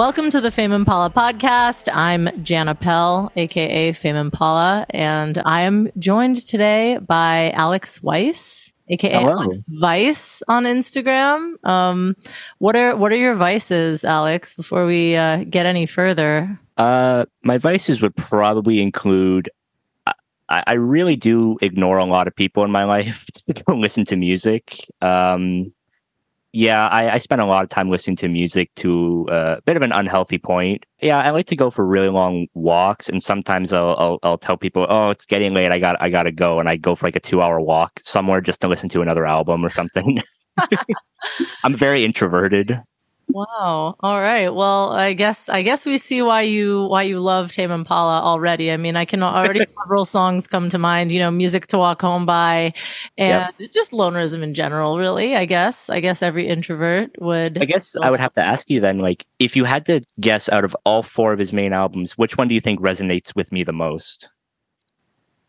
Welcome to the Fame Impala podcast. I'm Jana Pell, aka Fame Impala, and I am joined today by Alex Weiss, aka Hello. Alex Vice on Instagram. Um, what are what are your vices, Alex? Before we uh, get any further, Uh, my vices would probably include. I, I really do ignore a lot of people in my life to go listen to music. Um, yeah, I, I spend a lot of time listening to music to uh, a bit of an unhealthy point. Yeah, I like to go for really long walks, and sometimes I'll, I'll I'll tell people, "Oh, it's getting late. I got I gotta go," and I go for like a two hour walk somewhere just to listen to another album or something. I'm very introverted. Wow. All right. Well, I guess I guess we see why you why you love Tame Impala already. I mean, I can already several songs come to mind. You know, music to walk home by, and just lonerism in general. Really, I guess. I guess every introvert would. I guess I would have to ask you then, like, if you had to guess out of all four of his main albums, which one do you think resonates with me the most?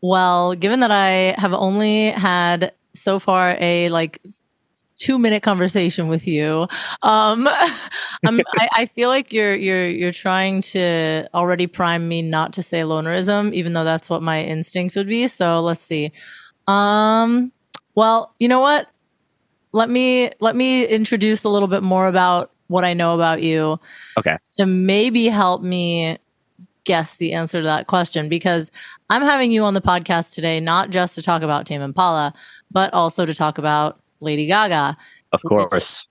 Well, given that I have only had so far a like two minute conversation with you, um, I, I feel like you're you're you're trying to already prime me not to say lonerism, even though that's what my instinct would be. So let's see. Um, well, you know what? Let me let me introduce a little bit more about what I know about you Okay. to maybe help me guess the answer to that question because I'm having you on the podcast today not just to talk about Tame Impala, but also to talk about Lady Gaga Of course.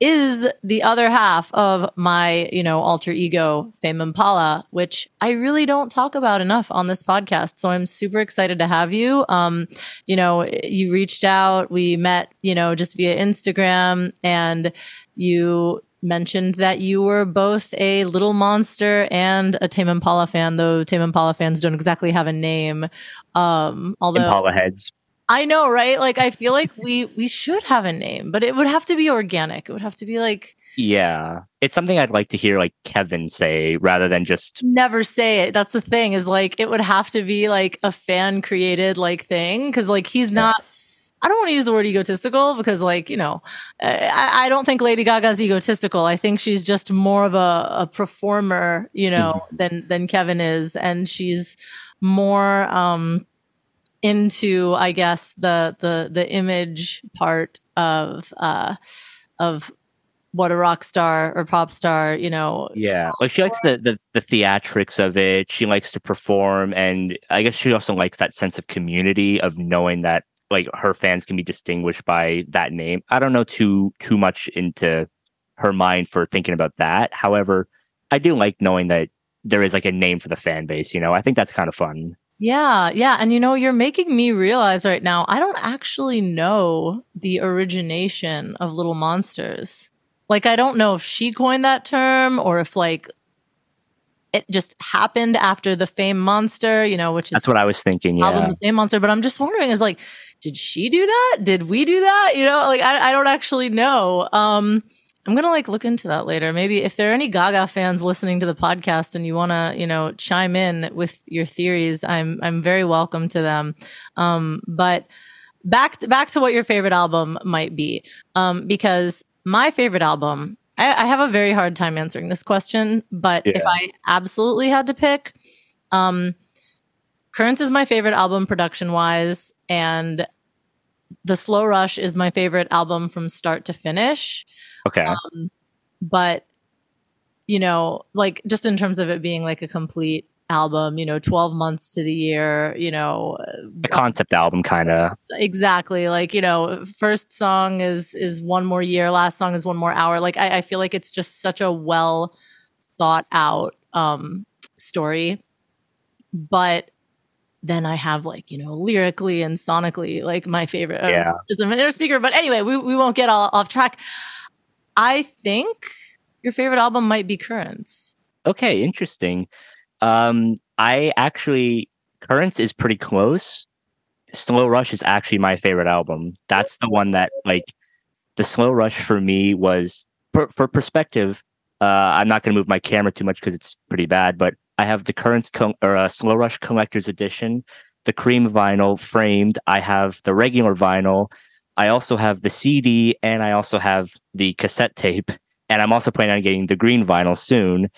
is the other half of my, you know, alter ego Fame Impala, which I really don't talk about enough on this podcast. So I'm super excited to have you. Um, you know, you reached out, we met, you know, just via Instagram and you mentioned that you were both a Little Monster and a Tame Impala fan, though Tame Impala fans don't exactly have a name. Um, although Impala heads. I know, right? Like I feel like we we should have a name, but it would have to be organic. It would have to be like Yeah. It's something I'd like to hear like Kevin say rather than just never say it. That's the thing is like it would have to be like a fan created like thing because like he's not. I don't want to use the word egotistical because like you know I, I don't think Lady Gaga's egotistical. I think she's just more of a, a performer, you know, than than Kevin is, and she's more um into I guess the the the image part of uh of what a rock star or pop star, you know, Yeah. Like she likes the, the the theatrics of it. She likes to perform and I guess she also likes that sense of community of knowing that like her fans can be distinguished by that name. I don't know too too much into her mind for thinking about that. However, I do like knowing that there is like a name for the fan base, you know. I think that's kind of fun. Yeah, yeah. And you know, you're making me realize right now, I don't actually know the origination of Little Monsters. Like, I don't know if she coined that term or if, like, it just happened after the Fame Monster, you know, which is That's what I was thinking. album Yeah. The Fame Monster. But I'm just wondering, is like, did she do that? Did we do that? You know, like, I, I don't actually know. Um, I'm gonna like look into that later. Maybe if there are any Gaga fans listening to the podcast and you want to, you know, chime in with your theories, I'm I'm very welcome to them. Um, but back to, back to what your favorite album might be, um, because my favorite album, I, I have a very hard time answering this question. But if I absolutely had to pick, um, Currents is my favorite album production wise, and The Slow Rush is my favorite album from start to finish Okay. um, but you know like just in terms of it being like a complete album you know 12 months to the year you know a concept album kind of. exactly like you know first song is is one more year last song is one more hour like i, I feel like it's just such a well thought out um story but then I have like, you know, lyrically and sonically, like my favorite uh, Yeah. is a minute speaker. But anyway, we, we won't get all off track. I think your favorite album might be Currents. Okay, interesting. Um, I actually Currents is pretty close. Slow Rush is actually my favorite album. That's the one that like the Slow Rush for me was for, for perspective. Uh, I'm not going to move my camera too much because it's pretty bad, but I have the Currents co- or uh, Slow Rush Collector's Edition, the cream vinyl framed. I have the regular vinyl. I also have the CD and I also have the cassette tape. and I'm also planning on getting the green vinyl soon.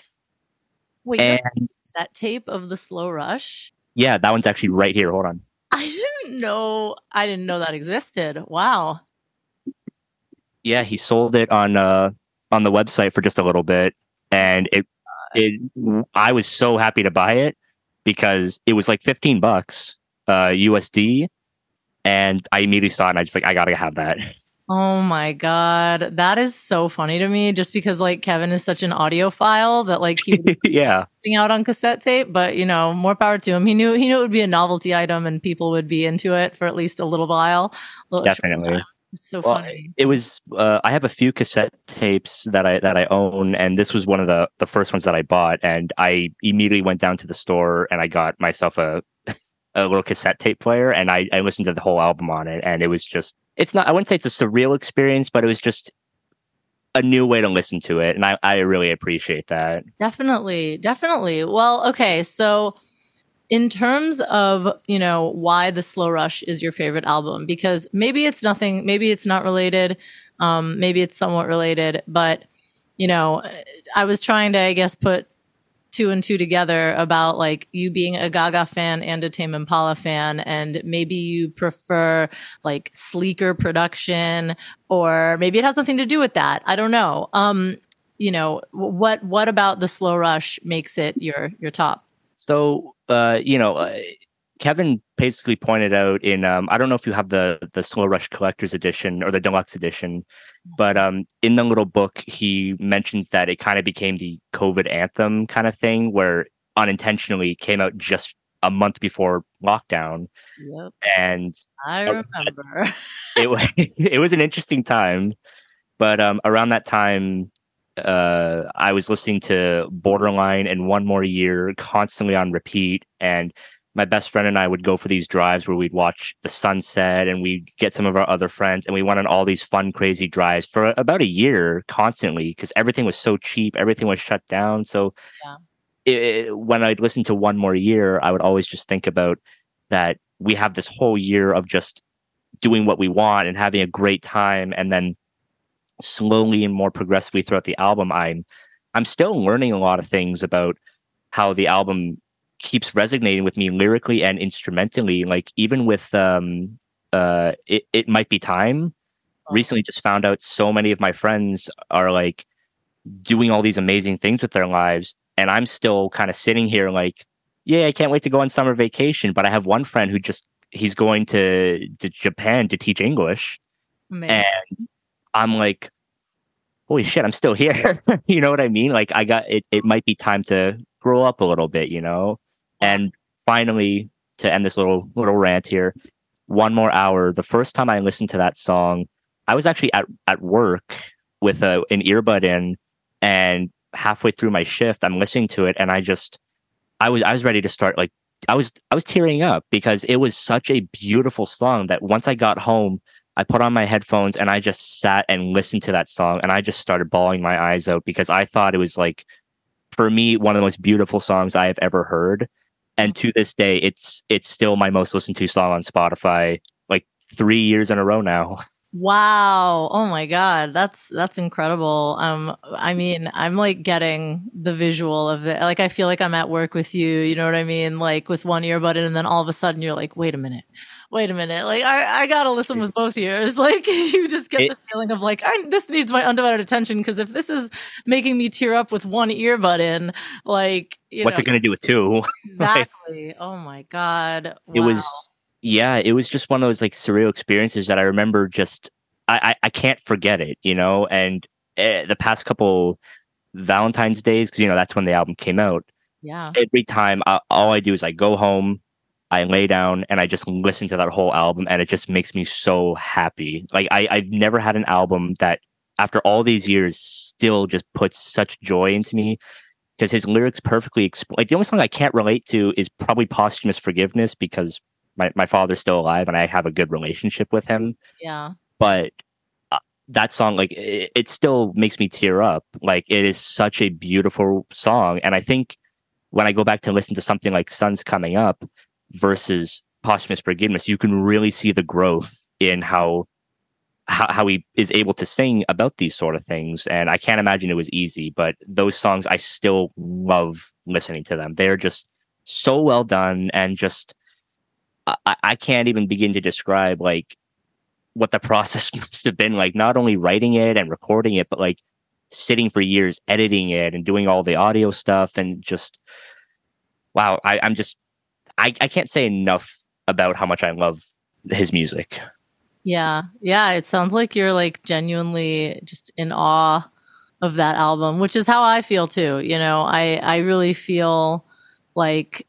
Wait, and that tape of the slow rush? Yeah, that one's actually right here. Hold on. I didn't know. I didn't know that existed. Wow. Yeah, he sold it on uh on the website for just a little bit, and it it I was so happy to buy it because it was like fifteen bucks uh USD, and I immediately saw it and I just like I gotta have that. Oh my god, that is so funny to me. Just because like Kevin is such an audiophile that like he yeah out on cassette tape, but you know more power to him. He knew he knew it would be a novelty item and people would be into it for at least a little while. A little Definitely. It's so well, funny. It was. Uh, I have a few cassette tapes that I that I own, and this was one of the the first ones that I bought. And I immediately went down to the store and I got myself a a little cassette tape player, and I I listened to the whole album on it, and it was just it's not I wouldn't say it's a surreal experience, but it was just a new way to listen to it. And I, I really appreciate that. Definitely. Definitely. Well, okay. So in terms of, you know, why the slow rush is your favorite album, because maybe it's nothing, maybe it's not related. Um, maybe it's somewhat related, but you know, I was trying to, I guess, put two and two together about like you being a Gaga fan and a Tame Impala fan, and maybe you prefer like sleeker production, or maybe it has nothing to do with that. I don't know. Um, you know, what what about the slow rush makes it your your top? So, uh, you know, uh, Kevin basically pointed out in um, I don't know if you have the the Slow Rush Collector's Edition or the Deluxe Edition, but um, in the little book he mentions that it kind of became the COVID anthem kind of thing, where unintentionally came out just a month before lockdown. Yep. And I remember it was it was an interesting time, but um, around that time, uh, I was listening to Borderline and One More Year constantly on repeat, and my best friend and I would go for these drives where we'd watch the sunset and we'd get some of our other friends and we went on all these fun, crazy drives for about a year constantly because everything was so cheap, everything was shut down. So yeah. it, when I'd listen to one more year, I would always just think about that we have this whole year of just doing what we want and having a great time. And then slowly and more progressively throughout the album, I'm I'm still learning a lot of things about how the album keeps resonating with me lyrically and instrumentally. Like even with um uh it, it might be time. Oh. Recently just found out so many of my friends are like doing all these amazing things with their lives. And I'm still kind of sitting here like, yeah, I can't wait to go on summer vacation. But I have one friend who just he's going to, to Japan to teach English. Man. And I'm like, holy shit, I'm still here. you know what I mean? Like I got it it might be time to grow up a little bit, you know? And finally, to end this little little rant here, one more hour. The first time I listened to that song, I was actually at at work with a an earbud in, and halfway through my shift, I'm listening to it, and I just, I was I was ready to start like I was I was tearing up because it was such a beautiful song that once I got home, I put on my headphones and I just sat and listened to that song, and I just started bawling my eyes out because I thought it was like, for me, one of the most beautiful songs I have ever heard and to this day it's it's still my most listened to song on spotify like three years in a row now. Wow. Oh my god. That's that's incredible. Um i mean i'm like getting the visual of it. Like i feel like i'm at work with you. You know what i mean? Like with one earbud in and then all of a sudden you're like wait a minute wait a minute, like I, I gotta listen with both ears. Like you just get it, the feeling of like, I this needs my undivided attention because if this is making me tear up with one earbud in, like what's know, it gonna do with two? Exactly. oh my god. Wow. It was yeah, it was just one of those like surreal experiences that I remember just I I, I can't forget it, you know, and uh, the past couple Valentine's days, because you know that's when the album came out. Yeah. Every time, I, all I do is I go home, I lay down and I just listen to that whole album and it just makes me so happy. Like I, I've never had an album that after all these years still just puts such joy into me because his lyrics perfectly explain like the only song I can't relate to is probably posthumous forgiveness because my, my father's still alive and I have a good relationship with him. Yeah. But uh, that song like it, it still makes me tear up. Like it is such a beautiful song and I think when I go back to listen to something like Sun's Coming Up, versus posthumous forgiveness, you can really see the growth in how how, how he is able to sing about these sort of things. And I can't imagine it was easy, but those songs, I still love listening to them. They're just so well done and just, I, I can't even begin to describe like what the process must have been like, not only writing it and recording it, but like sitting for years editing it and doing all the audio stuff and just, wow, I, I'm just, I, I can't say enough about how much I love his music. Yeah. Yeah. It sounds like you're like genuinely just in awe of that album, which is how I feel too. You know, I, I really feel like,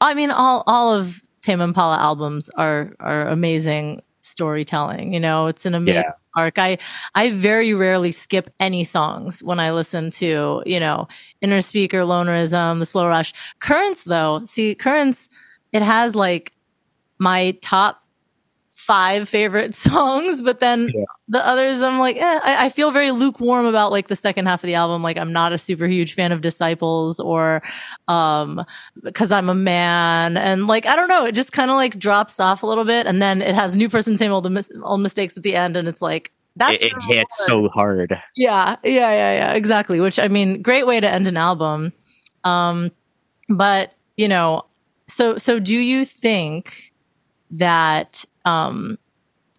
I mean, all, all of Tame Impala albums are, are amazing storytelling. You know, it's an amazing yeah. arc. I, I very rarely skip any songs when I listen to, you know, Inner Speaker, Lonerism, The Slow Rush. Currents though, see, Currents, it has like my top five favorite songs, but then yeah. the others, I'm like, eh, I, I, feel very lukewarm about like the second half of the album. Like, I'm not a super huge fan of Disciples or um, because I'm a man, and like I don't know, it just kind of like drops off a little bit, and then it has new person, same old, mis- old mistakes at the end, and it's like. That's it, it hits so hard. Yeah, yeah, yeah, yeah, exactly. Which I mean, great way to end an album. Um, but you know, so so do you think that um,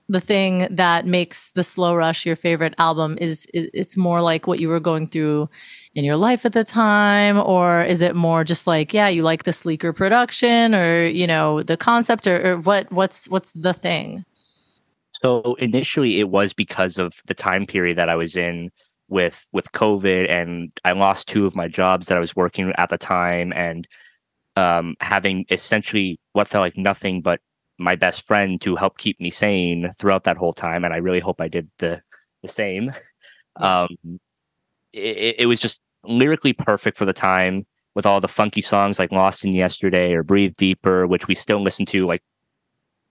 the thing that makes the slow rush your favorite album is, is, it's more like what you were going through in your life at the time or is it more just like yeah you like the sleeker production or you know the concept or, or what what's what's the thing? So initially it was because of the time period that i was in with with covid and i lost two of my jobs that i was working at the time and um, having essentially what felt like nothing but my best friend to help keep me sane throughout that whole time, and I really hope I did the the same. Um, it, it was just lyrically perfect for the time with all the funky songs like Lost in Yesterday or Breathe Deeper, which we still listen to like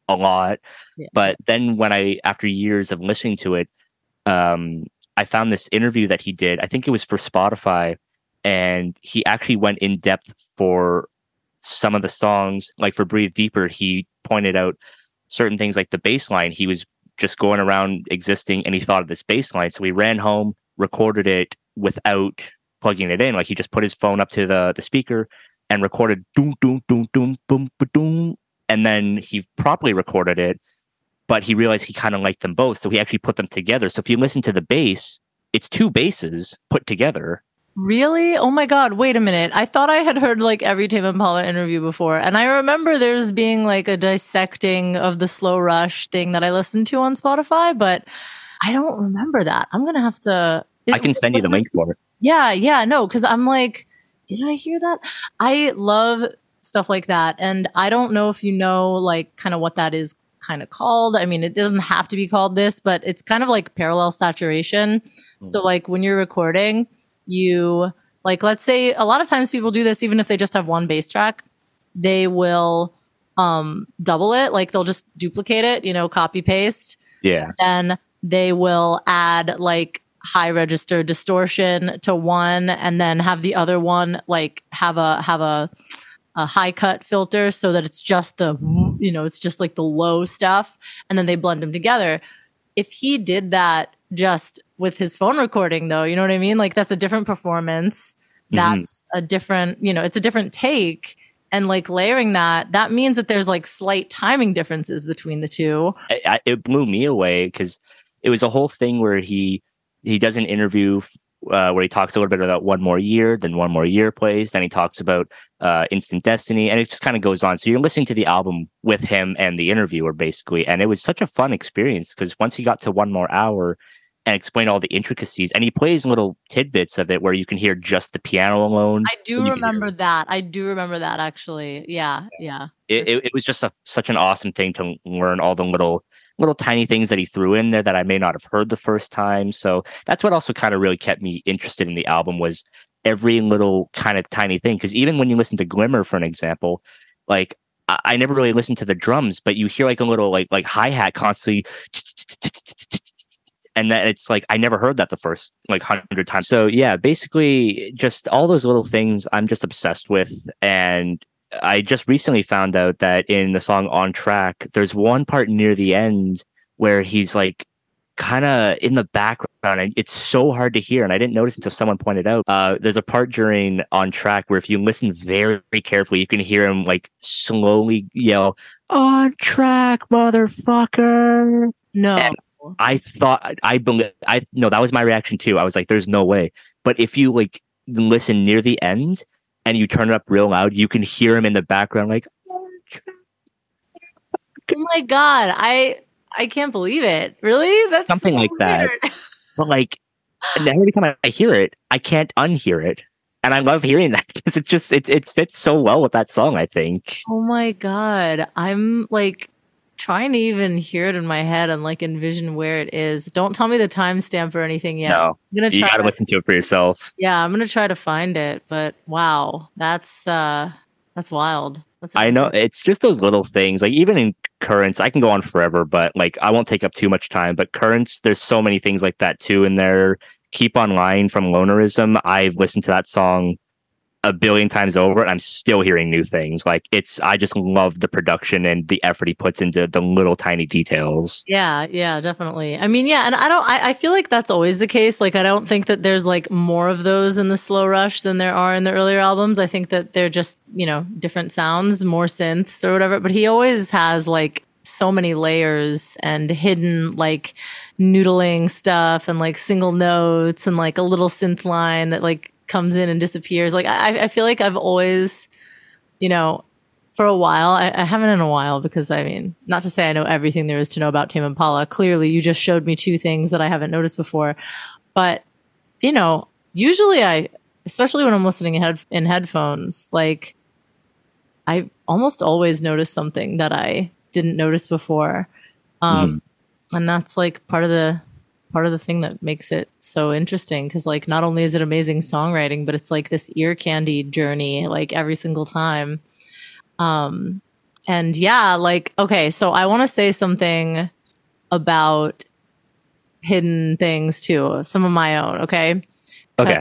a lot. Yeah. But then when I, after years of listening to it, um, I found this interview that he did. I think it was for Spotify, and he actually went in depth for some of the songs. Like for Breathe Deeper, he pointed out certain things like the bassline. He was just going around existing and he thought of this bassline. So he ran home, recorded it without plugging it in. Like he just put his phone up to the, the speaker and recorded doom, doom, doom, doom, boom, boom. And then he properly recorded it, but he realized he kind of liked them both. So he actually put them together. So if you listen to the bass, it's two basses put together Really? Oh my God. Wait a minute. I thought I had heard like every Tame Impala interview before. And I remember there's being like a dissecting of the slow rush thing that I listened to on Spotify, but I don't remember that. I'm going to have to. It, I can send you the link for it. Yeah. Yeah. No, because I'm like, did I hear that? I love stuff like that. And I don't know if you know like kind of what that is kind of called. I mean, it doesn't have to be called this, but it's kind of like parallel saturation. Mm. So like when you're recording, you like let's say a lot of times people do this even if they just have one bass track they will um double it. Like they'll just duplicate it you know copy paste. Yeah. And they will add like high register distortion to one and then have the other one like have a have a a high cut filter so that it's just the you know it's just like the low stuff. And then they blend them together. If he did that just with his phone recording though you know what i mean like that's a different performance mm-hmm. that's mm-hmm. a different you know it's a different take and like layering that that means that there's like slight timing differences between the two I, I, it blew me away because it was a whole thing where he he does an interview uh, where he talks a little bit about one more year, then one more year plays. Then he talks about uh, Instant Destiny, and it just kind of goes on. So you're listening to the album with him and the interviewer basically, and it was such a fun experience because once he got to one more hour, and explain all the intricacies. And he plays little tidbits of it where you can hear just the piano alone. I do remember that. I do remember that actually. Yeah, yeah. It, it, it was just a, such an awesome thing to learn all the little little tiny things that he threw in there that I may not have heard the first time. So that's what also kind of really kept me interested in the album was every little kind of tiny thing. Because even when you listen to Glimmer, for an example, like I, I never really listened to the drums, but you hear like a little like like hi hat constantly and that it's like I never heard that the first like hundred times. So yeah, basically just all those little things I'm just obsessed with, and I just recently found out that in the song "On Track," there's one part near the end where he's like kind of in the background and it's so hard to hear and i didn't notice until someone pointed out uh, there's a part during on track where if you listen very, very carefully you can hear him like slowly yell on track motherfucker No. And i thought i believe i no that was my reaction too i was like there's no way but if you like listen near the end and you turn it up real loud you can hear him in the background like oh my god. I I can't believe it. Really? That's Something so like that. but like every time I- I hear it, I can't unhear it. And I love hearing that because it just it it fits so well with that song, I think. Oh my god. I'm like trying to even hear it in my head and like envision where it is. Don't tell me the timestamp or anything yet. No, I'm gonna you try gotta to- listen to it for yourself. Yeah, I'm gonna try to find it, but wow, that's uh that's wild. That's I know it's just those little things. Like even in currents, I can go on forever, but like I won't take up too much time. But currents, there's so many things like that too in there. Keep On Lying from Lonerism. I've listened to that song a billion times over and I'm still hearing new things. Like it's I just love the production and the effort he puts into the little tiny details. Yeah, yeah, definitely. I mean, yeah, and I don't I, I feel like that's always the case. Like I don't think that there's like more of those in the slow rush than there are in the earlier albums. I think that they're just, you know, different sounds, more synths or whatever. But he always has like so many layers and hidden like noodling stuff and like single notes and like a little synth line that like comes in and disappears. Like I, I feel like I've always, you know, for a while. I, I haven't in a while because I mean, not to say I know everything there is to know about Tame Impala. Clearly, you just showed me two things that I haven't noticed before. But you know, usually I, especially when I'm listening in, head, in headphones, like I almost always notice something that I didn't notice before, um, and that's like part of the part of the thing that makes it so interesting because like not only is it amazing songwriting but it's like this ear candy journey like every single time um and yeah like okay so i want to say something about hidden things too some of my own okay Okay.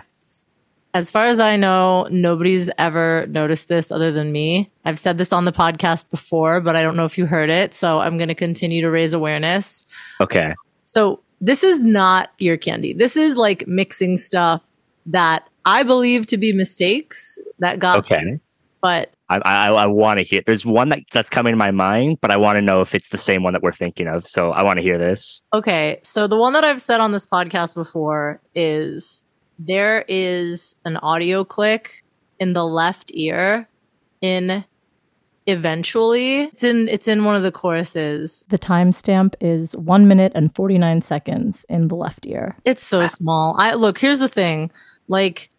as far as i know nobody's ever noticed this other than me i've said this on the podcast before but i don't know if you heard it so i'm going to continue to raise awareness Okay. so this is not ear candy. This is like mixing stuff that I believe to be mistakes that got. Okay. But I I, I want to hear. There's one that, that's coming to my mind, but I want to know if it's the same one that we're thinking of. So I want to hear this. okay, so the one that I've said on this podcast before is there is an audio click in the left ear in eventually it's in it's in one of the choruses The timestamp is one minute and 49 seconds in the left ear. It's so small. I look, here's the thing. Like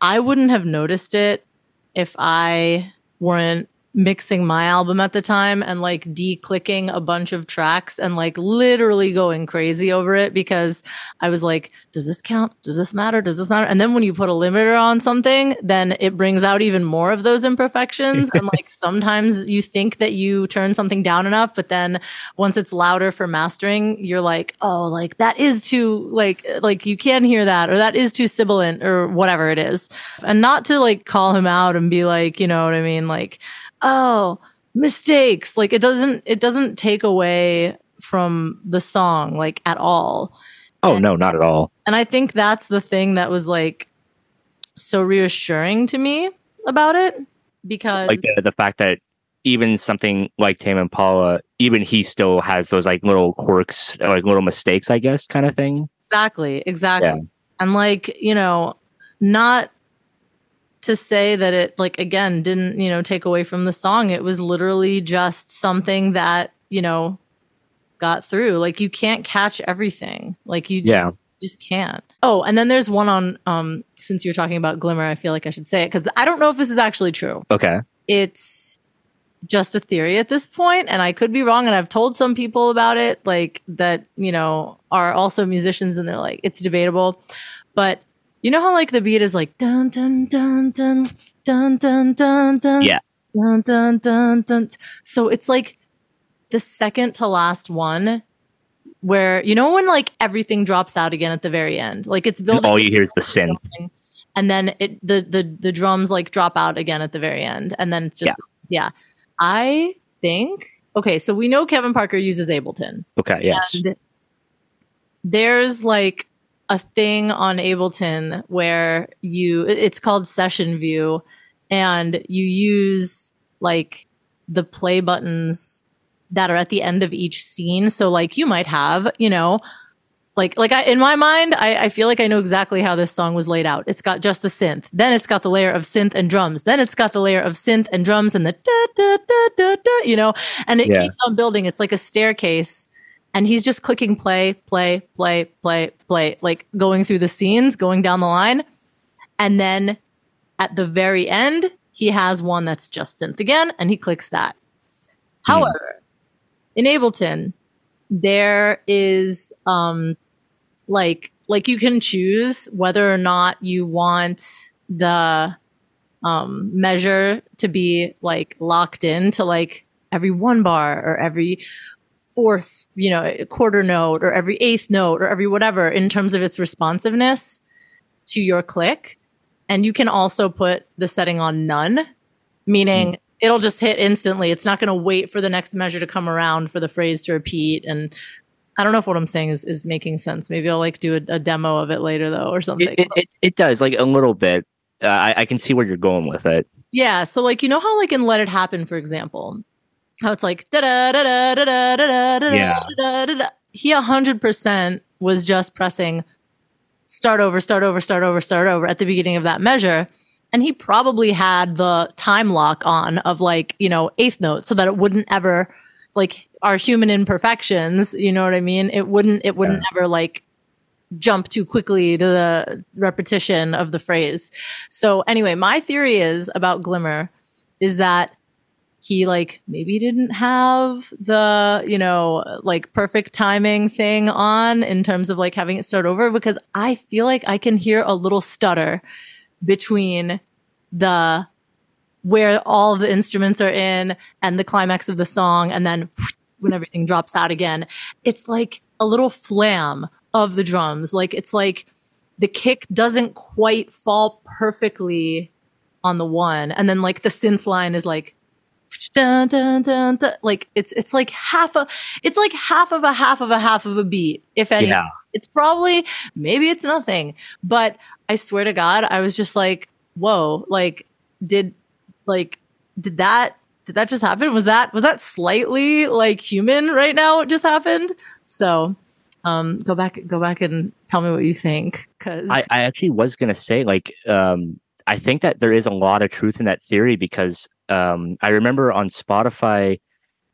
I wouldn't have noticed it if I weren't mixing my album at the time and like declicking a bunch of tracks and like literally going crazy over it because I was like, does this count? Does this matter? Does this matter? And then when you put a limiter on something, then it brings out even more of those imperfections. and like sometimes you think that you turn something down enough, but then once it's louder for mastering, you're like, oh, like that is too like like you can hear that or that is too sibilant or whatever it is. And not to like call him out and be like, you know what I mean, like, oh, mistakes. Like it doesn't it doesn't take away from the song like at all. Oh no, not at all. And I think that's the thing that was like so reassuring to me about it because Like the, the fact that even something like Tame Impala, even he still has those like little quirks, like little mistakes, I guess, kind of thing. Exactly, exactly. Yeah. And like, you know, not to say that it like again didn't, you know, take away from the song. It was literally just something that, you know, got through. Like you can't catch everything. Like you Yeah. just, just can't. Oh, and then there's one on um since you're talking about Glimmer, I feel like I should say it cuz I don't know if this is actually true. Okay. It's just a theory at this point and I could be wrong and I've told some people about it like that, you know, are also musicians and they're like it's debatable. But you know how like the beat is like dun dun dun dun dun dun dun dun Yeah. dun dun dun dun. So it's like the second to last one where you know when like everything drops out again at the very end. Like it's And building all you hear is the synth. and then it the the the drums like drop out again at the very end and then it's just yeah, i think okay so we know kevin parker uses ableton Okay. Yes. and there's like a thing on Ableton where you it's called session view and you use like the play buttons that are at the end of each scene. So like you might have, you know, like like I, in my mind, I, I feel like I know exactly how this song was laid out. It's got just the synth, then it's got the layer of synth and drums, then it's got the layer of synth and drums and the da da da da da, you know, and it Yeah. keeps on building. It's like a staircase, and he's just clicking play, play, play, play, play, like going through the scenes, going down the line, and then at the very end, he has one that's just synth again, and he clicks that. However, in Ableton, there is um like like you can choose whether or not you want the um measure to be like locked in to like every one bar or every fourth you know quarter note or every eighth note or every whatever in terms of its responsiveness to your click. And you can also put the setting on none meaning it'll just hit instantly. It's not going to wait for the next measure to come around for the phrase to repeat. And i don't know if what i'm saying is, is making sense. Maybe i'll like do a, a demo of it later though or something. It, it, it, it does like a little bit. Uh, I, I can see where you're going with it. Yeah, so like you know how like in Let It Happen, for example, how it's like da da da da da da da da Yeah. da da da. He a hundred percent was just pressing start over, start over, start over, start over at the beginning of that measure. And he probably had the time lock on of like, you know, eighth note so that it wouldn't ever like our human imperfections, you know what I mean? It wouldn't it wouldn't ever like jump too quickly to the repetition of the phrase. So anyway, my theory is about Glimmer is that he like maybe didn't have the, you know, like perfect timing thing on in terms of like having it start over because I feel like I can hear a little stutter between the where all the instruments are in and the climax of the song and then when everything drops out again. It's like a little flam of the drums. Like it's like the kick doesn't quite fall perfectly on the one and then like the synth line is like dun, dun, dun, dun. like it's it's like half a it's like half of a half of a half of a beat if any Yeah. it's probably maybe it's nothing but i swear to god i was just like whoa like did like did that did that just happen was that was that slightly like human right now it just happened so um go back go back and tell me what you think because I, I actually was gonna say like um I think that there is a lot of truth in that theory because um I remember on Spotify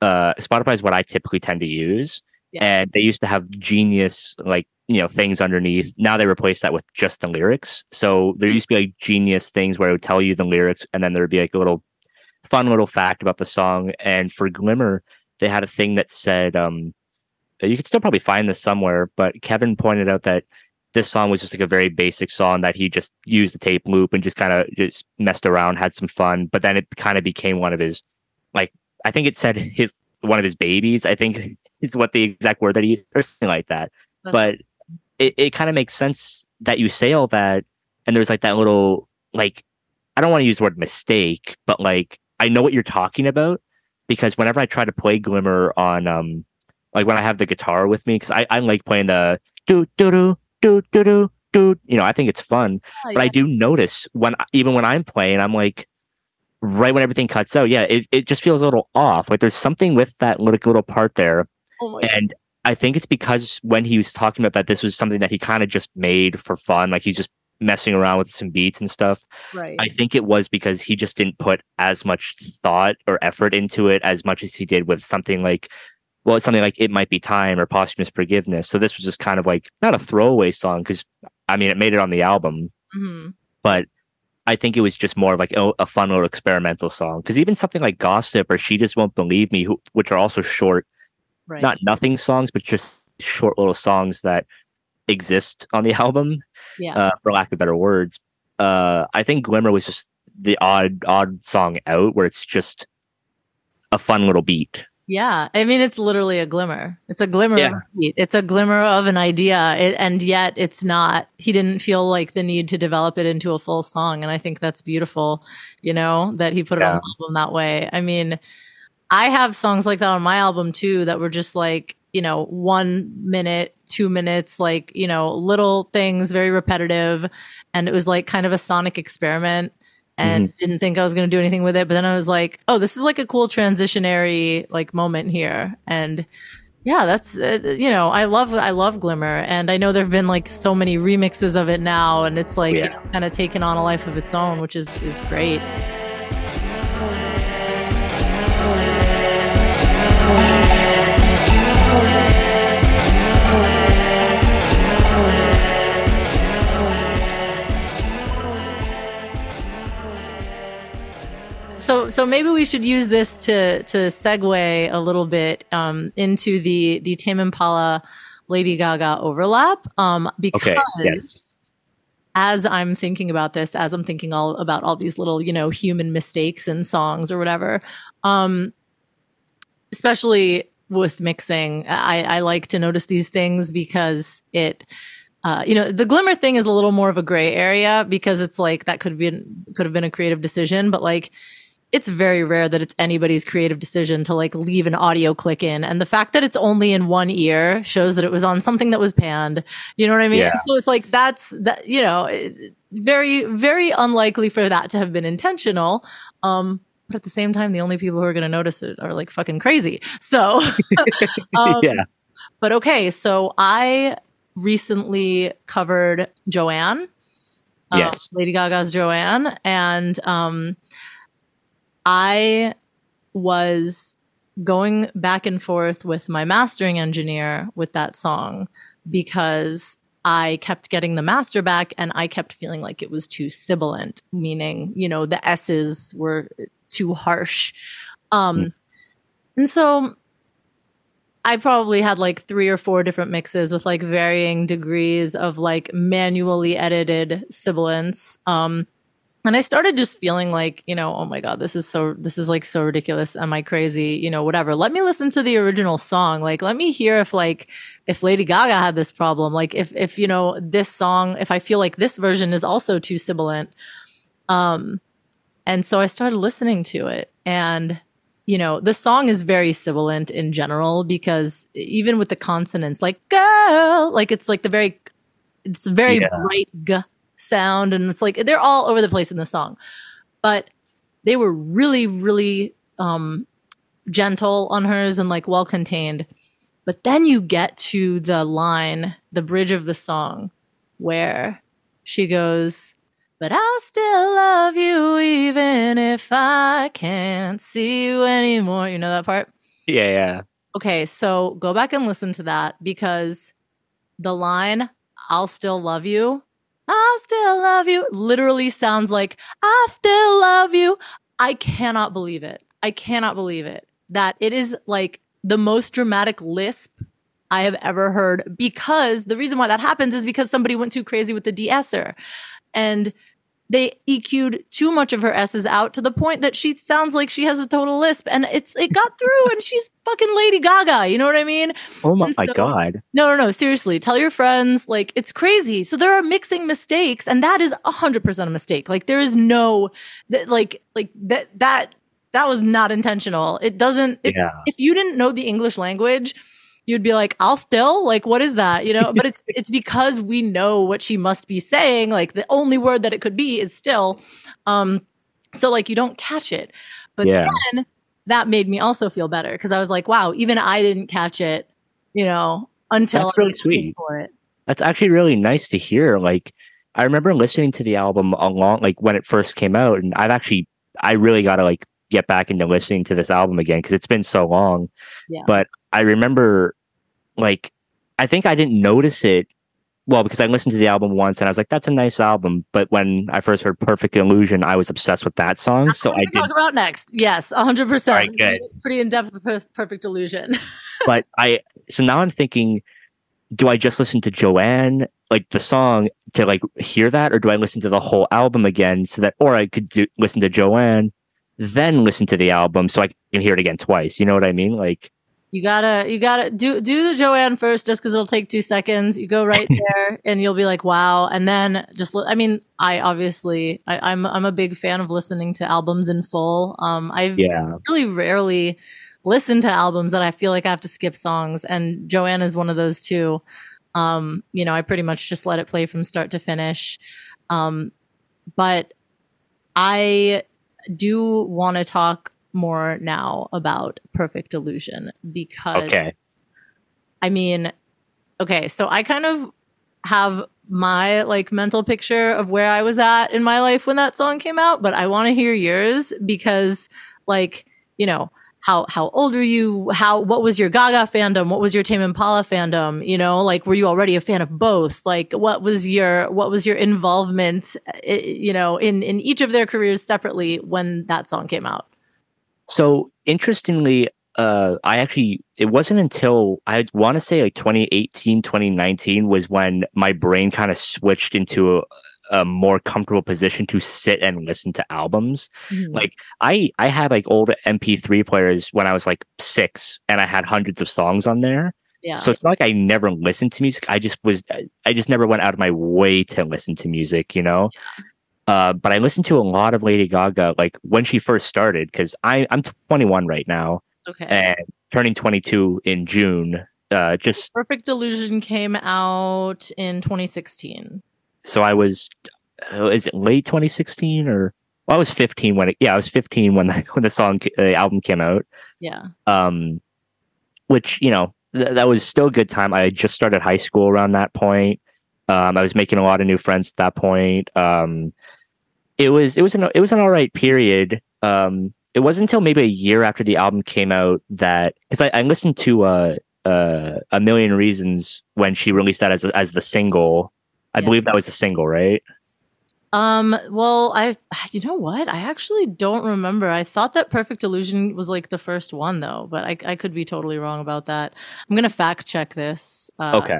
uh Spotify is what I typically tend to use Yeah. and they used to have genius like you know things underneath. Now they replaced that with just the lyrics. So there used to be like genius things where it would tell you the lyrics and then there would be like a little fun little fact about the song. And for glimmer they had a thing that said um you could still probably find this somewhere but kevin pointed out that this song was just like a very basic song that he just used the tape loop and just kind of just messed around, had some fun. But then it kind of became one of his, like I think it said his one of his babies. I think is what the exact word that he used, or something like that. but it, it kind of makes sense that you say all that, and there's like that little like I don't want to use the word mistake, but like I know what you're talking about because whenever I try to play Glimmer on um like when I have the guitar with me because I, I like playing the do do do do do do do. You know I think it's fun Yeah, but I do notice when even when I'm playing I'm like right when everything cuts out yeah it, it just feels a little off. Like there's something with that little little part there. Oh and I think it's because when he was talking about that this was something that he kind of just made for fun. Like he's just messing around with some beats and stuff. Right. I think it was because he just didn't put as much thought or effort into it as much as he did with something like, well, it's something like It Might Be Time or Posthumous Forgiveness. So this was just kind of like not a throwaway song because I mean, it made it on the album, Mhm. but I think it was just more of like a, a fun little experimental song. Because even something like Gossip or She Just Won't Believe Me, who, which are also short, right not nothing songs, but just short little songs that exist on the album yeah uh, for lack of better words. Uh, I think Glimmer was just the odd odd song out where it's just a fun little beat. Yeah, I mean it's literally a glimmer. It's a glimmer of Yeah. a. It's a glimmer of an idea, it, and yet it's not. He didn't feel like the need to develop it into a full song, and I think that's beautiful. You know that he put it on the album that way. I mean, I have songs like that on my album too that were just like you know one minute two minutes, like, you know, little things, very repetitive. And it was like kind of a sonic experiment and didn't think I was going to do anything with it. But then I was like, oh, this is like a cool transitionary like moment here. And yeah, that's uh, you know, I love I love Glimmer, and I know there've been like so many remixes of it now, and it's like Yeah. you know, kind of taken on a life of its own, which is is great. So so maybe we should use this to to segue a little bit um, into the the Tame Impala Lady Gaga overlap um, because Okay. Yes. as I'm thinking about this, as I'm thinking all about all these little, you know, human mistakes in songs or whatever, um, especially with mixing, I, I like to notice these things because it, uh, you know, the glimmer thing is a little more of a gray area because it's like that could be could have been a creative decision, but like it's very rare that it's anybody's creative decision to like leave an audio click in. And the fact that it's only in one ear shows that it was on something that was panned. You know what I mean? Yeah. So it's like that's that, you know, very, very unlikely for that to have been intentional. Um, but at the same time, the only people who are going to notice it are like fucking crazy. So, um, yeah. but okay, so I recently covered Joanne. uh, Yes. Lady Gaga's Joanne. And um, I was going back and forth with my mastering engineer with that song because I kept getting the master back and I kept feeling like it was too sibilant, meaning, you know, the S's were too harsh. Um, And so I probably had like three or four different mixes with like varying degrees of like manually edited sibilants. Um, and I started just feeling like, you know, oh my God, this is so, this is like so ridiculous. Am I crazy? You know, whatever. Let me listen to the original song. Like, let me hear if like, if Lady Gaga had this problem. Like, if, if, you know, this song, if I feel like this version is also too sibilant. Um, and so I started listening to it and, you know, the song is very sibilant in general because even with the consonants, like girl, like it's like the very, it's very Yeah. bright g sound, and it's like they're all over the place in the song, but they were really, really um, gentle on hers and like well contained. But then you get to the line, the bridge of the song, where she goes, But I'll still love you even if I can't see you anymore. You know that part? Yeah. Yeah. Okay, so go back and listen to that because the line, I'll still love you, I'll still love you, literally sounds like, I still love you. I cannot believe it. I cannot believe it. That it is like the most dramatic lisp I have ever heard because the reason why that happens is because somebody went too crazy with the de-esser. And they EQ'd too much of her S's out to the point that she sounds like she has a total lisp, and it's it got through, and she's fucking Lady Gaga. You know what I mean? Oh my so- god. No, no, no. Seriously, tell your friends. Like it's crazy. So there are mixing mistakes, and that is hundred percent a mistake. Like there is no that like like that that that was not intentional. It doesn't. It, Yeah. If you didn't know the English language. You'd be like, I'll still like, what is that? You know, but it's it's because we know what she must be saying. Like the only word that it could be is still. Um, so like you don't catch it. But Yeah. then that made me also feel better because I was like, wow, even I didn't catch it, you know, until That's I really sweet. for it. That's actually really nice to hear. Like, I remember listening to the album along, like when it first came out, and I've actually, I really got to like get back into listening to this album again because it's been so long. Yeah. But I remember, like, I think I didn't notice it. Well, because I listened to the album once and I was like, "That's a nice album." But when I first heard "Perfect Illusion," I was obsessed with that song. That's so I did talk about next. Yes, hundred percent. Alright, good. Pretty in depth with perfect illusion. but I so now I'm thinking, do I just listen to Joanne like the song to like hear that, or do I listen to the whole album again so that, or I could do, listen to Joanne, then listen to the album so I can hear it again twice. You know what I mean? Like, You gotta, you gotta do do the Joanne first, just because it'll take two seconds. You go right there, and you'll be like, "Wow!" And then just, I mean, I obviously, I, I'm I'm a big fan of listening to albums in full. Um, I yeah, really rarely listen to albums that I feel like I have to skip songs, and Joanne is one of those too. Um, you know, I pretty much just let it play from start to finish. Um, but I do want to talk more now about Perfect Illusion because Okay. I mean, okay, so I kind of have my like mental picture of where I was at in my life when that song came out, but I want to hear yours because like, you know, how how old are you? How what was your Gaga fandom? What was your Tame Impala fandom? You know, like were you already a fan of both? Like what was your what was your involvement eh, you know in in each of their careers separately when that song came out? So interestingly, uh, I actually it wasn't until I want to say like 2018, 2019 was when my brain kind of switched into a, a more comfortable position to sit and listen to albums. Like I I had like old MP3 players when I was like six, and I had hundreds of songs on there. yeah. So it's not like I never listened to music. I just was I just never went out of my way to listen to music, you know. Uh, but I listened to a lot of Lady Gaga like when she first started because I I'm 21 right now okay. and turning 22 in June. Uh, just Perfect Illusion came out in 2016. so I was uh, is it late 2016 or well, I was 15 when it yeah I was 15 when the when the song the album came out. Yeah. um which you know th- that was still a good time i had just started high school around that point um i was making a lot of new friends at that point um it was it was an it was an all right period um it wasn't until maybe a year after the album came out that because I, I listened to uh uh a million reasons when she released that as as the single i Yeah. believe that was the single right Um, well, I you know what? I actually don't remember. I thought that Perfect Illusion was like the first one though, but I I could be totally wrong about that. I'm going to fact check this. Uh, okay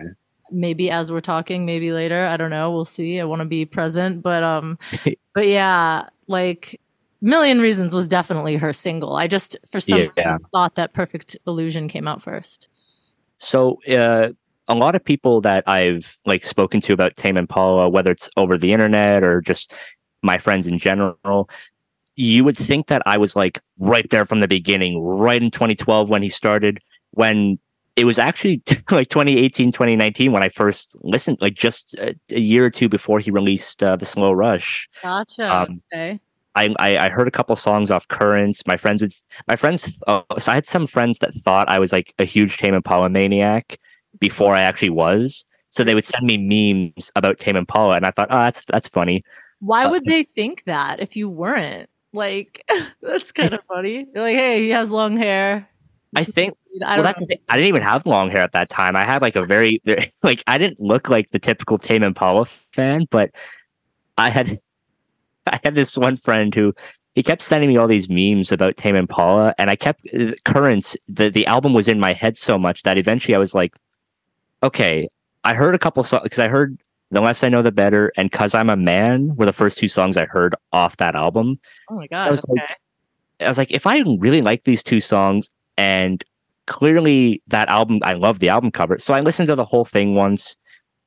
maybe as we're talking, maybe later. I don't know. We'll see. I want to be present, but um, but yeah, like Million Reasons was definitely her single. I just for some Yeah. reason thought that Perfect Illusion came out first. So uh, a lot of people that I've like spoken to about Tame Impala, whether it's over the internet or just my friends in general, you would think that I was like right there from the beginning, right in 2012 when he started, when it was actually like 2018, 2019 when I first listened, like just a, a year or two before he released uh, the Slow Rush. Gotcha. Um, okay. I, I I heard a couple songs off Currents. My friends would my friends. Uh, so I had some friends that thought I was like a huge Tame Impala maniac before I actually was. So they would send me memes about Tame Impala, and I thought, oh, that's that's funny. Why uh, would they think that if you weren't? Like, that's kind of funny. They're like, hey, he has long hair. I think. I Well, don't that's the. I didn't even have long hair at that time. I had like a very like I didn't look like the typical Tame Impala fan, but I had I had this one friend who he kept sending me all these memes about Tame Impala, and I kept uh, currents. The the album was in my head so much that eventually I was like, okay, I heard a couple songs because I heard the less I know the better and cause I'm a man were the first two songs I heard off that album. Oh my god! I was like. I was like, if I really like these two songs, and clearly that album, I love the album cover, so I listened to the whole thing once.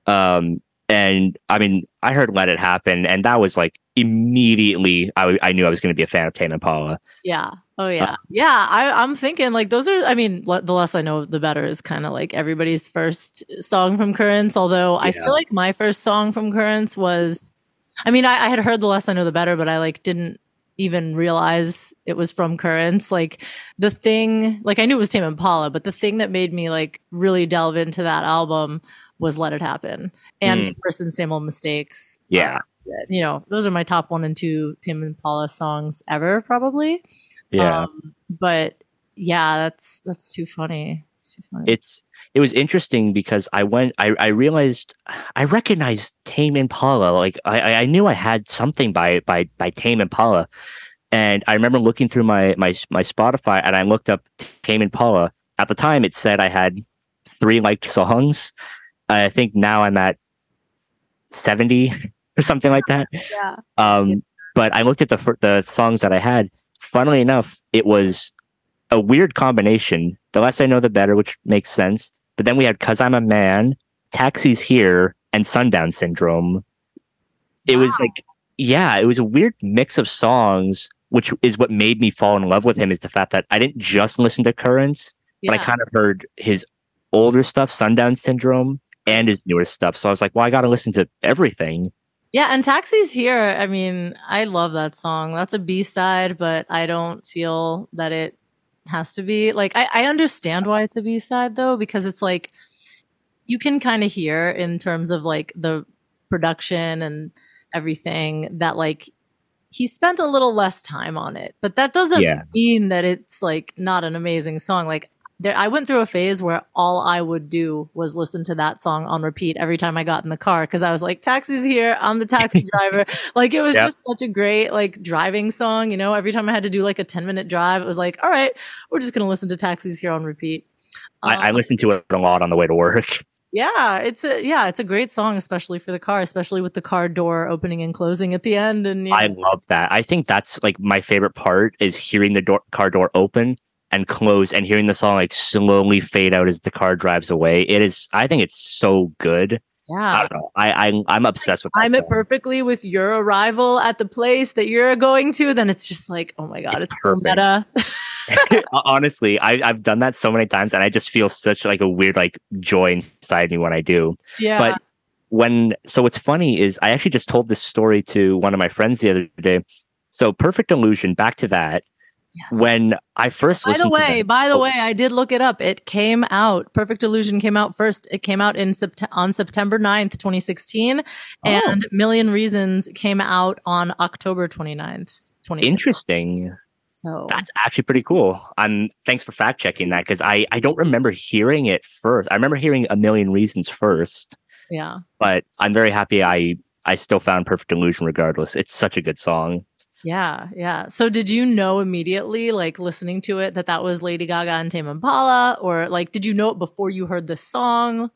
Um, and I mean, I heard "Let It Happen," and that was like immediately I, w- I knew I was going to be a fan of Tame Impala. Yeah. Oh Uh, yeah. yeah. I, I'm thinking like those are. I mean, le- the less I know, the better is kind of like everybody's first song from Currents. Although I feel like my first song from Currents was. I mean, I, I had heard the less I know, the better, but I like didn't even realize it was from Currents. Like the thing, like I knew it was Tame Impala, but the thing that made me like really delve into that album was "Let It Happen" and Mm. "First and Same Old Mistakes." Yeah, Uh, you know, those are my top one and two Tame Impala songs ever, probably. yeah. Um, but yeah, that's that's too funny. It's too funny. it's it was interesting because I went I, I realized I recognized Tame Impala like I I- knew I had something by by by Tame Impala and I remember looking through my my my Spotify and I looked up Tame Impala at the time it said I had three liked songs I think now I'm at 70 or something like that yeah. um, but I looked at the the songs that I had. Funnily enough, it was a weird combination. The less I know, the better, which makes sense. But then we had "Cause I'm a Man," "Taxi's Here," and "Sundown Syndrome." It was like, yeah, it was a weird mix of songs, which is what made me fall in love with him. Is the fact that I didn't just listen to Currents, but I kind of heard his older stuff, "Sundown Syndrome," and his newer stuff. So I was like, well, I got to listen to everything. Yeah, and Taxi's here. I mean, I love that song. That's a B side, but I don't feel that it has to be. Like, I, I understand why it's a B side though, because it's like you can kind of hear in terms of like the production and everything that like he spent a little less time on it. But that doesn't Yeah. mean that it's like not an amazing song. Like there I went through a phase where all I would do was listen to that song on repeat every time I got in the car because I was like, Taxi's here, I'm the taxi driver. like it was Yep. just such a great like driving song, you know. Every time I had to do like a 10 minute drive, it was like, all right, we're just gonna listen to Taxi's here on repeat. I, I Um, listened to it a lot on the way to work. yeah, it's a yeah, it's a great song, especially for the car, especially with the car door opening and closing at the end. And you I love that. I think that's like my favorite part is hearing the door, car door open and close and hearing the song like slowly fade out as the car drives away. It is. I think it's so good. I yeah. know. I, I I'm obsessed with. Time it perfectly with your arrival at the place that you're going to, then it's just like, oh my god, It's it's, so perfect. meta. Honestly, I, I've done that so many times, and I just feel such like a weird like joy inside me when I do. yeah, But when so what's funny is I actually just told this story to one of my friends the other day. So Perfect Illusion, back to that. Yes. When I first By the way, by the Oh. way, I did look it up. It came out. Perfect Illusion came out first. It came out in Sept- on September 9th, 2016, Oh. and Million Reasons came out on October 29th, 2016. interesting. So That's actually pretty cool. I'm thanks for fact checking that because I I don't remember hearing it first. I remember hearing a million reasons first, yeah. but I'm very happy I I still found Perfect Illusion regardless. It's such a good song. Yeah, yeah. So did you know immediately, like listening to it, that that was Lady Gaga and Tame Impala, or like did you know it before you heard the song?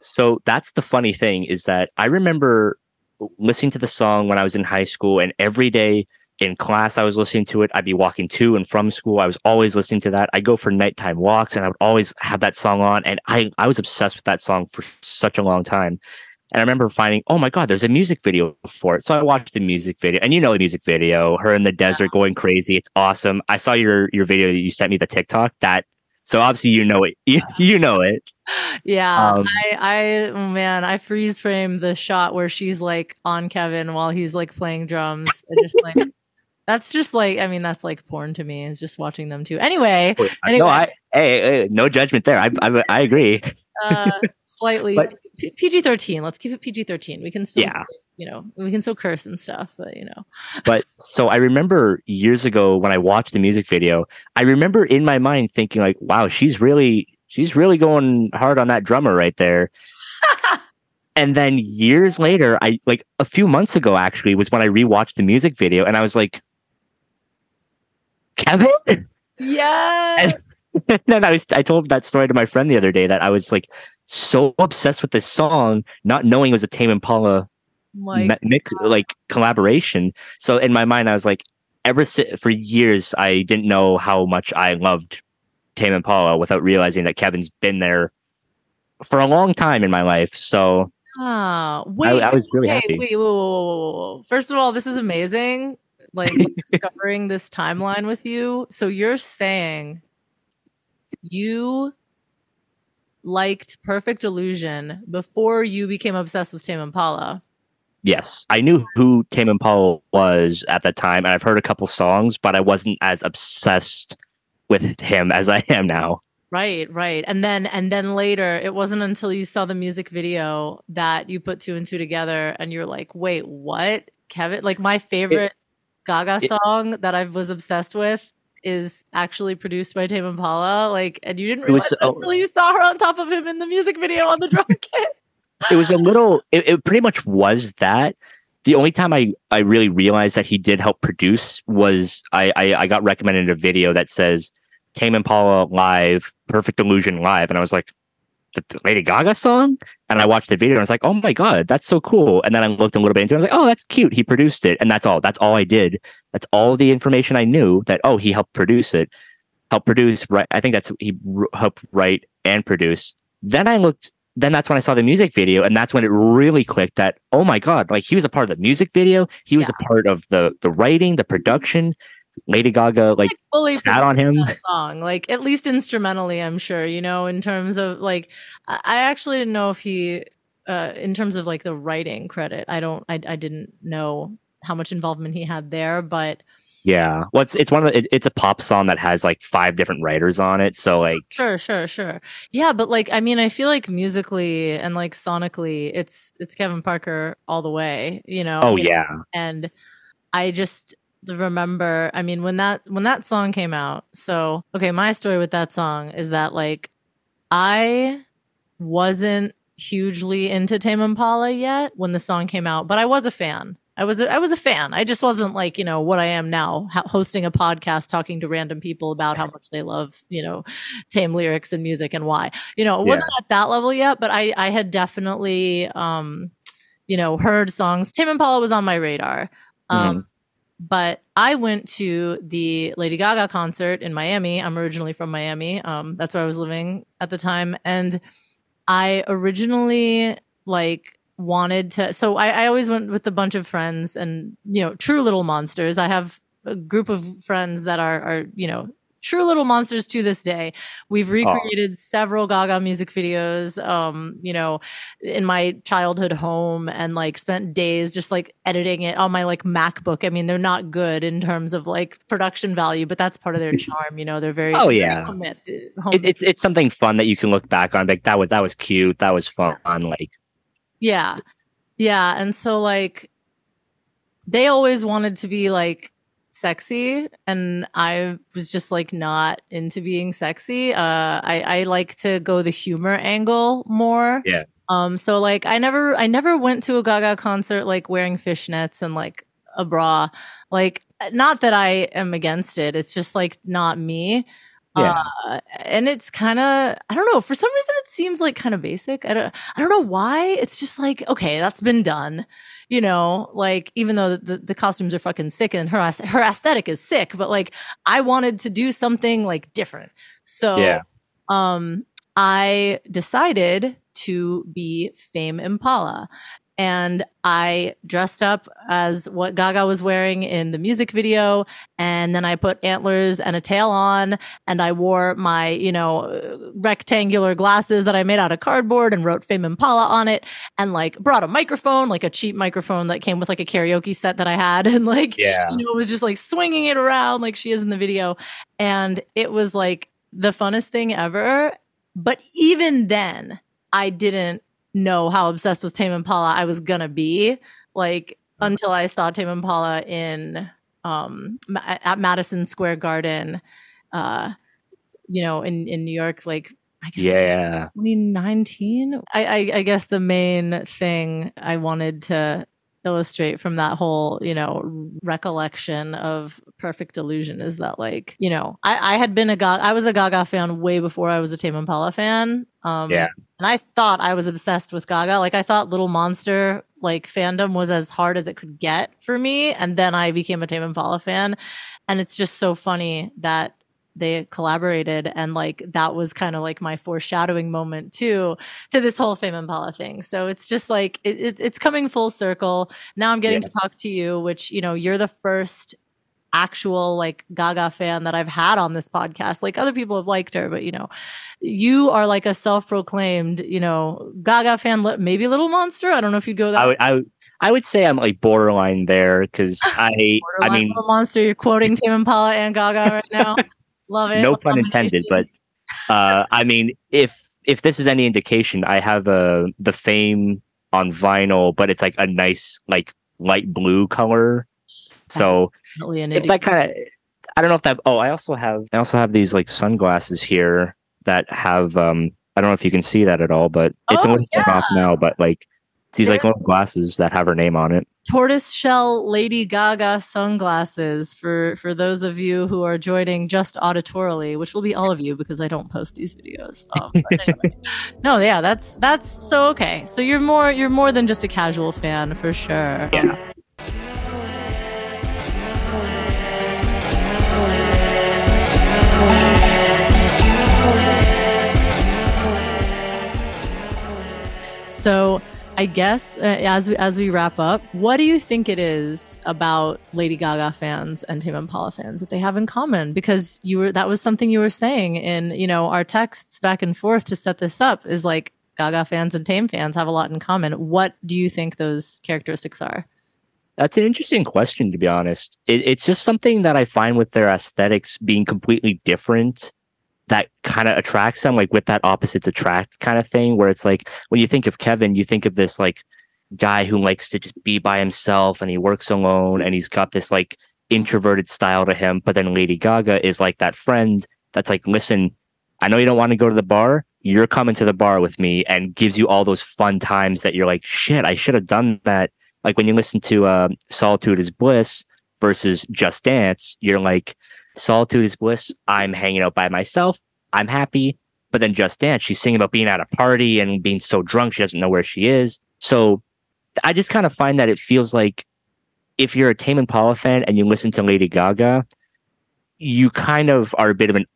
So that's the funny thing is that I remember listening to the song when I was in high school, and every day in class I was listening to it. I'd be walking to and from school. I was always listening to that. I go for nighttime walks, and I would always have that song on. And I I was obsessed with that song for such a long time. And I remember finding, oh my god, there's a music video for it. So I watched the music video, and you know the music video, her in the desert going crazy. It's awesome. I saw your your video that you sent me the TikTok. That so obviously you know it. You, you know it. Yeah, Um, I, I, oh man, I freeze frame the shot where she's like on Kevin while he's like playing drums. and just like, that's just like, I mean, that's like porn to me. Is just watching them too. Anyway, Anyway. No, I hey, hey, no judgment there. I I, I agree. uh, slightly But- PG thirteen. Let's keep it PG thirteen. We can still, Yeah. you know, we can still curse and stuff, but you know, But so I remember years ago when I watched the music video, I remember in my mind thinking like, wow, she's really she's really going hard on that drummer right there. and then years later, I like a few months ago actually was when I rewatched the music video and I was like, Kevin? yeah, and then I was I told that story to my friend the other day that I was like so obsessed with this song, not knowing it was a Tame Impala like me- mix, like collaboration. So in my mind, I was like, ever si- for years, I didn't know how much I loved Tame Impala without realizing that Kevin's been there for a long time in my life. So ah, I, wait, I was really Hey, happy. wait, whoa, whoa, whoa. First of all, this is amazing. Like discovering this timeline with you. So you're saying you liked Perfect Illusion before you became obsessed with Tame Impala. Yes, I knew who Tame Impala was at that time, and I've heard a couple songs, but I wasn't as obsessed with him as I am now. Right, right. And then and then later, it wasn't until you saw the music video that you put two and two together and you're like, "Wait, what?" Kevin, like my favorite Gaga it- song that I was obsessed with is actually produced by Tame Impala. Like, and you didn't It was realize so- until you saw her on top of him in the music video on the drum kit. it was a little it, it pretty much was that the only time I, I really realized that he did help produce was I, I I got recommended a video that says Tame Impala live, Perfect Illusion live, and I was like, the, Lady Gaga song, and I watched the video and I was like, oh my god, that's so cool. And then I looked a little bit into it, And I was like, oh, that's cute. He produced it, and that's all. That's all I did. That's all the information I knew. That oh, he helped produce it, helped produce. Right, I think that's he helped write and produce. Then I looked then that's when I saw the music video, and that's when it really clicked that oh my god, like he was a part of the music video, he was a part of the the writing, the production. Lady Gaga like fully sat on him. song, like at least instrumentally, I'm sure. You know, in terms of like, I I actually didn't know if he, uh, in terms of like the writing credit, I don't, I, I didn't know how much involvement he had there, but Yeah, well, it's it's one of the, it, it's a pop song that has like five different writers on it. So like, Sure, sure, sure. Yeah, but like I mean, I feel like musically and like sonically, it's it's Kevin Parker all the way, you know. oh yeah, And I just remember, I mean, when that when that song came out. So, okay, my story with that song is that like I wasn't hugely into Tame Impala yet when the song came out, but I was a fan. I was a, I was a fan. I just wasn't like you know what I am now, ho- hosting a podcast, talking to random people about how much they love you know tame lyrics and music and why. You know, it wasn't at that level yet, but I I had definitely um you know heard songs. Tame Impala was on my radar. Um, But I went to the Lady Gaga concert in Miami. I'm originally from Miami. Um, that's where I was living at the time, and I originally like wanted to so I, I always went with a bunch of friends and you know true little monsters i have a group of friends that are are you know true little monsters to this day we've recreated several gaga music videos um you know in my childhood home and like spent days just like editing it on my like macbook i mean they're not good in terms of like production value but that's part of their charm you know they're very Oh, yeah. home, home it, it's it's something fun that you can look back on. Like that was that was cute. That was fun. Like Yeah. Yeah. And so like they always wanted to be like sexy and I was just like not into being sexy. Uh I, I like to go the humor angle more. Yeah. Um so like I never I never went to a Gaga concert like wearing fishnets and like a bra. Like not that I am against it. It's just like not me. Yeah. Uh, and it's kind of I don't know. For some reason, it seems like kind of basic. I don't I don't know why. It's just like okay, that's been done. You know, like even though the, the costumes are fucking sick and her her aesthetic is sick, but like I wanted to do something like different. So Yeah. um I decided to be Fame Impala. And I dressed up as what Gaga was wearing in the music video. And then I put antlers and a tail on. And I wore my, you know, rectangular glasses that I made out of cardboard and wrote Fame Impala on it. And like brought a microphone, like a cheap microphone that came with like a karaoke set that I had. And like, yeah. you know, it was just like swinging it around like she is in the video. And it was like the funnest thing ever. But even then, I didn't know how obsessed with Tame Impala I was gonna be. Like until I saw Tame Impala in um at Madison Square Garden, uh, you know, in in New York. Like I guess Yeah. 2019 I, I i guess the main thing i wanted to illustrate from that whole you know recollection of perfect illusion is that like you know i i had been a gaga i was a gaga fan way before i was a tame impala fan. Um Yeah. and i thought i was obsessed with gaga. Like i thought little monster like fandom was as hard as it could get for me. And then i became a tame impala fan. And it's just so funny that they collaborated and like that was kind of like my foreshadowing moment too to this whole fame impala thing. So it's just like it, it, it's coming full circle. Now i'm getting Yeah. to talk to you which you know you're the first actual like gaga fan that i've had on this podcast. Like other people have liked her but you know you are like a self-proclaimed you know gaga fan maybe little monster. I don't know if you'd go that I would I would I would say I'm like borderline there because I I mean little monster. You're quoting Tame Impala and Gaga right now love it no pun intended, but uh, I mean, if if this is any indication, I have a the fame on vinyl, but it's like a nice like light blue color. So if that kind of, I don't know if that. Oh, I also have I also have these like sunglasses here that have um. I don't know if you can see that at all, but it's Oh, little bit off now. But like these like little glasses that have her name on it. Tortoise shell Lady Gaga sunglasses for for those of you who are joining just auditorily, which will be all of you because I don't post these videos. Um, anyway. no, yeah, that's that's so okay. So you're more you're more than just a casual fan for sure. Yeah. So I guess uh, as we, as we wrap up, what do you think it is about Lady Gaga fans and Tame Impala fans that they have in common? Because you were that was something you were saying in you know our texts back and forth to set this up is like Gaga fans and Tame fans have a lot in common. What do you think those characteristics are? That's an interesting question, to be honest. It, it's just something that I find with their aesthetics being completely different that kind of attracts them, like with that opposites attract kind of thing, where it's like when you think of Kevin, you think of this like guy who likes to just be by himself and he works alone and he's got this like introverted style to him. But then Lady Gaga is like that friend that's like, listen, I know you don't want to go to the bar. You're coming to the bar with me and gives you all those fun times that you're like, shit, I should have done that. Like when you listen to uh, Solitude is Bliss versus Just Dance, you're like, Solitude is bliss. I'm hanging out by myself. I'm happy. But then Just Dance, she's singing about being at a party and being so drunk she doesn't know where she is. So I just kind of find that it feels like if you're a Tame Impala fan and you listen to Lady Gaga, you kind of are a bit of an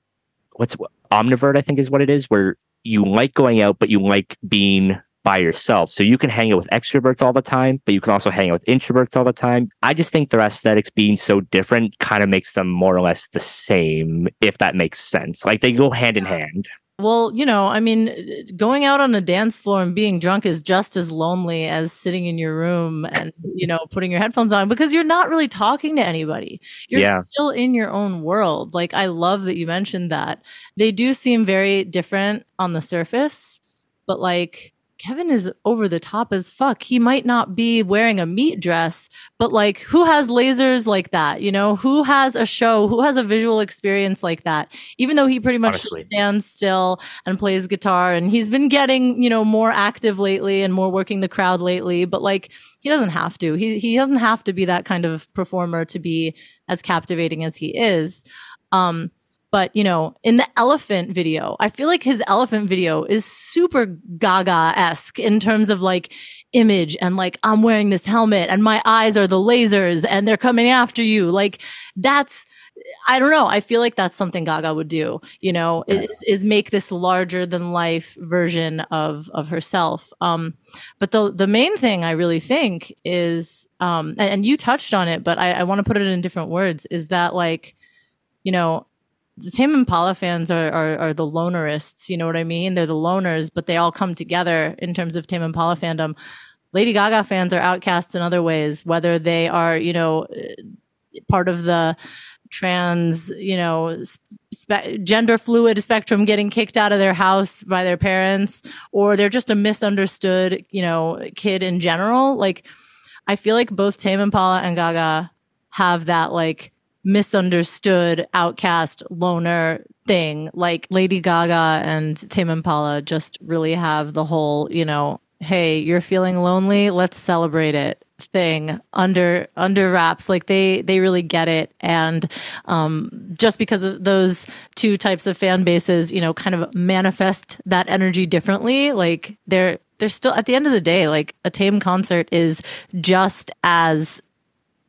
what's omnivore, I think is what it is, where you like going out, but you like being by yourself. So you can hang out with extroverts all the time, but you can also hang out with introverts all the time. I just think their aesthetics being so different kind of makes them more or less the same, if that makes sense. Like they go hand in hand. Well, you know, I mean, going out on a dance floor and being drunk is just as lonely as sitting in your room and, you know, putting your headphones on because you're not really talking to anybody. You're Yeah. still in your own world. Like, I love that you mentioned that. They do seem very different on the surface, but like, Kevin is over the top as fuck. He might not be wearing a meat dress, but like, who has lasers like that? You know, who has a show? Who has a visual experience like that? Even though he pretty much Honestly. stands still and plays guitar, and he's been getting, you know, more active lately and more working the crowd lately, but like, he doesn't have to. He, he doesn't have to be that kind of performer to be as captivating as he is. Um, but you know, in the elephant video, I feel like his elephant video is super Gaga esque in terms of like image and like I'm wearing this helmet and my eyes are the lasers and they're coming after you. Like that's I don't know. I feel like that's something Gaga would do. You know, is, is make this larger than life version of of herself. Um, but the the main thing I really think is, um, and, and you touched on it, but I, I want to put it in different words. Is that like, you know, the Tame Impala fans are, are are the lonerists. You know what I mean? They're the loners, but they all come together in terms of Tame Impala fandom. Lady Gaga fans are outcasts in other ways, whether they are, you know, uh, part of the trans, you know, spe- gender fluid spectrum getting kicked out of their house by their parents, or they're just a misunderstood, you know, kid in general. Like, I feel like both Tame Impala and Gaga have that like misunderstood outcast loner thing. Like Lady Gaga and Tame Impala just really have the whole, you know, hey, you're feeling lonely, let's celebrate it thing under under wraps like they they really get it and um just because of those two types of fan bases you know kind of manifest that energy differently like they're they're still at the end of the day like a tame concert is just as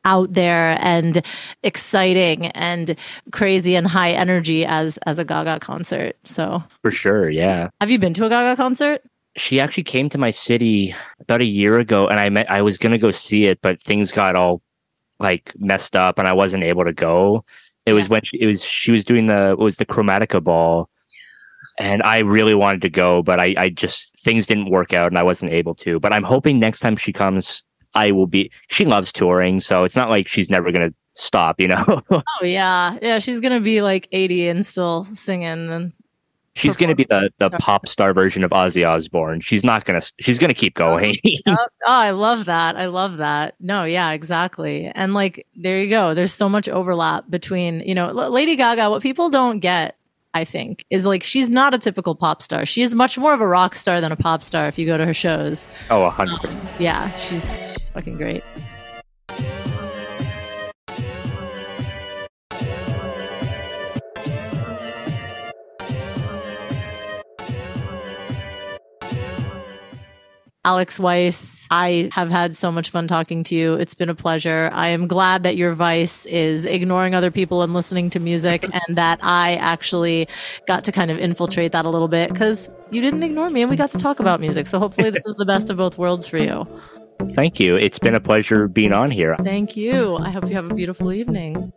out there and exciting and crazy and high energy as as a Gaga concert. So, For sure. Yeah. have you been to a Gaga concert? She actually came to my city about a year ago and I met I was gonna go see it, but things got all like messed up and I wasn't able to go. It was when she, it was she was doing the it was the Chromatica ball and I really wanted to go, but I, I just things didn't work out and I wasn't able to. But I'm hoping next time she comes, I will be. She loves touring, so it's not like she's never gonna stop. You know, Oh yeah, yeah. She's gonna be like eighty and still singing. And she's gonna be the the pop star version of Ozzy Osbourne. She's not gonna. She's gonna keep going. oh, I love that. I love that. No, yeah, exactly. And like, there you go. There's so much overlap between you know Lady Gaga. What people don't get. I think is like she's not a typical pop star. She is much more of a rock star than a pop star. If you go to her shows, Oh, 100%. yeah, she's she's fucking great. Alex Weiss, I have had so much fun talking to you. It's been a pleasure. I am glad that your vice is ignoring other people and listening to music, and that I actually got to kind of infiltrate that a little bit because you didn't ignore me and we got to talk about music. So hopefully, this was the best of both worlds for you. Thank you. It's been a pleasure being on here. Thank you. I hope you have a beautiful evening.